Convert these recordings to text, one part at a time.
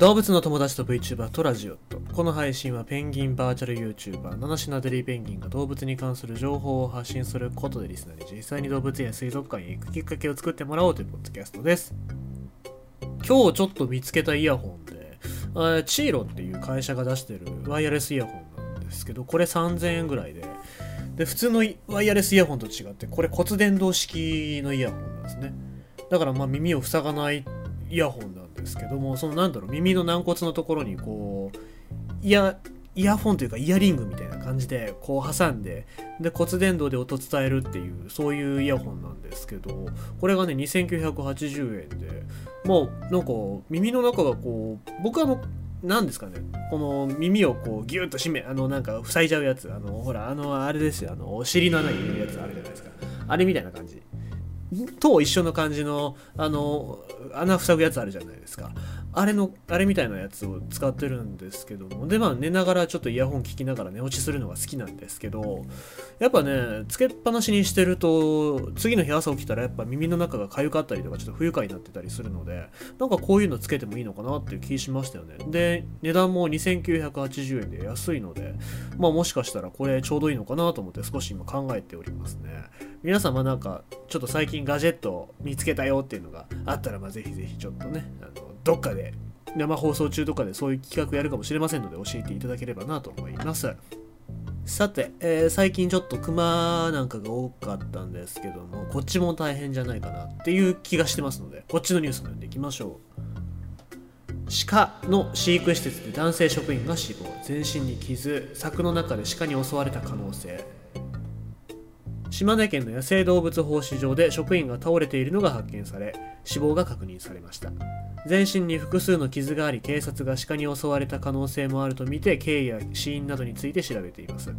動物の友達と VTuber とラジオと。この配信はペンギンバーチャル YouTuber 七品デリーペンギンが動物に関する情報を発信することでリスナーに実際に動物園や水族館へ行くきっかけを作ってもらおうというポッドキャストです。今日ちょっと見つけたイヤホンであチーロっていう会社が出してるワイヤレスイヤホンなんですけどこれ3000円ぐらいでで普通のワイヤレスイヤホンと違ってこれ骨伝導式のイヤホンなんですね。だからまあ耳を塞がないイヤホンですけどもそのなんだろう耳の軟骨のところにこうイヤイヤホンというかイヤリングみたいな感じでこう挟んでで骨伝導で音伝えるっていうそういうイヤホンなんですけどこれがね2980円でもうなんか耳の中がこう僕あの何ですかねこの耳をこうギュッと締めあのなんか塞いじゃうやつあのほらあのあれですよあのお尻の穴に入れるやつあるじゃないですか。あれみたいな感じ。と一緒の感じのあの穴塞ぐやつあるじゃないですか。あれのあれみたいなやつを使ってるんですけども。でまあ寝ながらちょっとイヤホン聞きながら寝落ちするのが好きなんですけど。やっぱねつけっぱなしにしてると次の日朝起きたらやっぱ耳の中が痒かったりとかちょっと不愉快になってたりするのでなんかこういうのつけてもいいのかなっていう気しましたよね。で値段も2980円で安いのでまあもしかしたらこれちょうどいいのかなと思って少し今考えておりますね。皆様なんかちょっと最近ガジェットを見つけたよっていうのがあったらまあぜひぜひちょっとねあのどっかで生放送中とかでそういう企画やるかもしれませんので教えていただければなと思います。さて、えー、最近ちょっとクマなんかが多かったんですけどもこっちも大変じゃないかなっていう気がしてますのでこっちのニュースも読んでいきましょう。鹿の飼育施設で男性職員が死亡全身に傷柵の中で鹿に襲われた可能性。島根県の野生動物放飼場で職員が倒れているのが発見され死亡が確認されました。全身に複数の傷があり警察が鹿に襲われた可能性もあるとみて経緯や死因などについて調べています。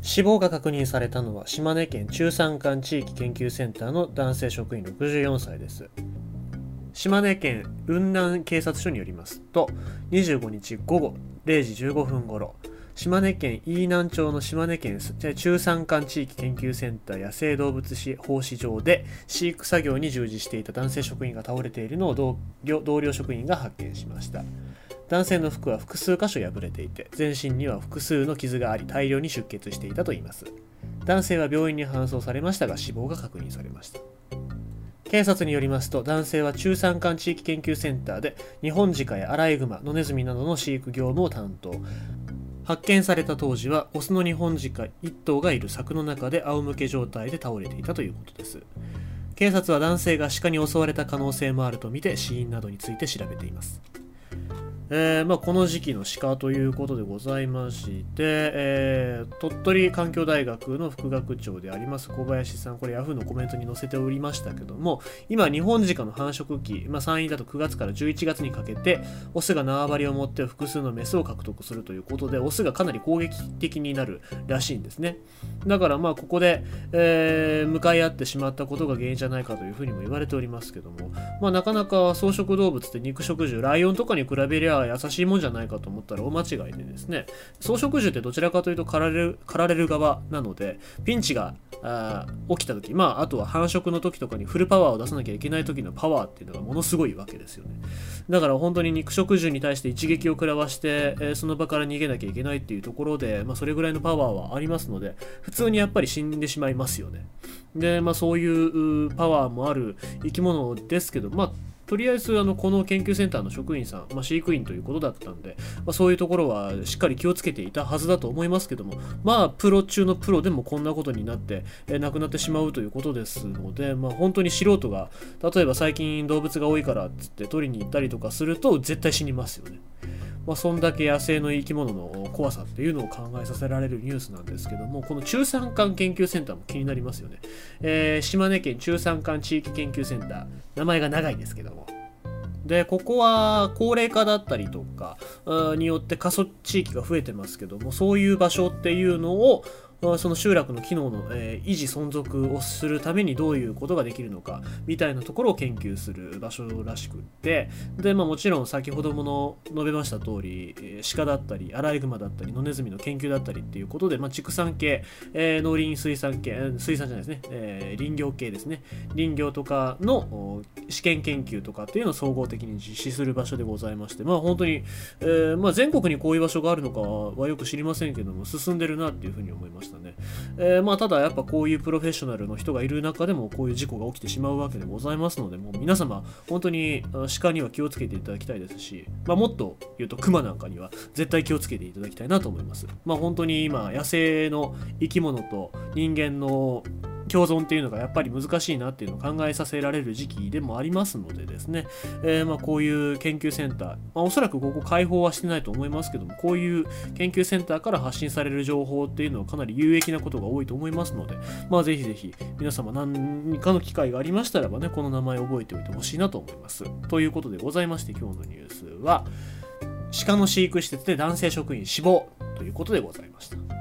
死亡が確認されたのは島根県中山間地域研究センターの男性職員64歳です。島根県雲南警察署によりますと25日午後0時15分ごろ島根県飯南町の島根県中山間地域研究センター野生動物放飼場で飼育作業に従事していた男性職員が倒れているのを同僚職員が発見しました。男性の服は複数箇所破れていて全身には複数の傷があり大量に出血していたといいます。男性は病院に搬送されましたが死亡が確認されました。警察によりますと男性は中山間地域研究センターで日本鹿やアライグマ、ノネズミなどの飼育業務を担当。発見された当時はオスのニホンジカ1頭がいる柵の中で仰向け状態で倒れていたということです。警察は男性が鹿に襲われた可能性もあるとみて死因などについて調べています。えー、まあ、この時期の鹿ということでございまして、えー、鳥取環境大学の副学長であります小林さん、これ Yahoo のコメントに載せておりましたけども、今、日本鹿の繁殖期、まあ、3位だと9月から11月にかけて、オスが縄張りを持って複数のメスを獲得するということで、オスがかなり攻撃的になるらしいんですね。だからまあ、ここで、えー、向かい合ってしまったことが原因じゃないかというふうにも言われておりますけども、まあ、なかなか草食動物って肉食獣、ライオンとかに比べりゃ優しいもんじゃないかと思ったら大間違いでですね草食獣ってどちらかというと狩られる狩られる側なのでピンチがあ起きた時まああとは繁殖の時とかにフルパワーを出さなきゃいけない時のパワーっていうのがものすごいわけですよね。だから本当に肉食獣に対して一撃を食らわして、えー、その場から逃げなきゃいけないっていうところで、まあ、それぐらいのパワーはありますので普通にやっぱり死んでしまいますよね。でまあそういうパワーもある生き物ですけどまあとりあえずあのこの研究センターの職員さん、まあ、飼育員ということだったんで、まあ、そういうところはしっかり気をつけていたはずだと思いますけどもまあプロ中のプロでもこんなことになって、えー、亡くなってしまうということですので、まあ、本当に素人が例えば最近動物が多いからっつって取りに行ったりとかすると絶対死にますよね。まあ、そんだけ野生の生き物の怖さっていうのを考えさせられるニュースなんですけども、この中山間研究センターも気になりますよね。えー、島根県中山間地域研究センター、名前が長いんですけども、でここは高齢化だったりとかによって過疎地域が増えてますけどもそういう場所っていうのをその集落の機能の、え、維持存続をするためにどういうことができるのかみたいなところを研究する場所らしくってで、まあ、もちろん先ほどもの述べました通り、鹿だったりアライグマだったり野ネズミの研究だったりっていうことで、まあ、畜産系、えー、農林水産系水産じゃないですね、え林業系ですね。林業とかの試験研究とかっていうのを総合的に実施する場所でございましてまあ本当に、えーまあ、全国にこういう場所があるのかはよく知りませんけども進んでるなっていうふうに思いました。ね、えー、まあただやっぱこういうプロフェッショナルの人がいる中でもこういう事故が起きてしまうわけでございますのでもう皆様本当に鹿には気をつけていただきたいですし、まあ、もっと言うと熊なんかには絶対気をつけていただきたいなと思います。まあ本当に今野生の生き物と人間の共存っていうのがやっぱり難しいなっていうのを考えさせられる時期でもありますのでですね、えー、まあこういう研究センター、まあ、おそらくここ開放はしてないと思いますけどもこういう研究センターから発信される情報っていうのはかなり有益なことが多いと思いますので、まあ、ぜひぜひ皆様何かの機会がありましたらばねこの名前覚えておいてほしいなと思いますということでございまして今日のニュースは鹿の飼育施設で男性職員死亡ということでございました。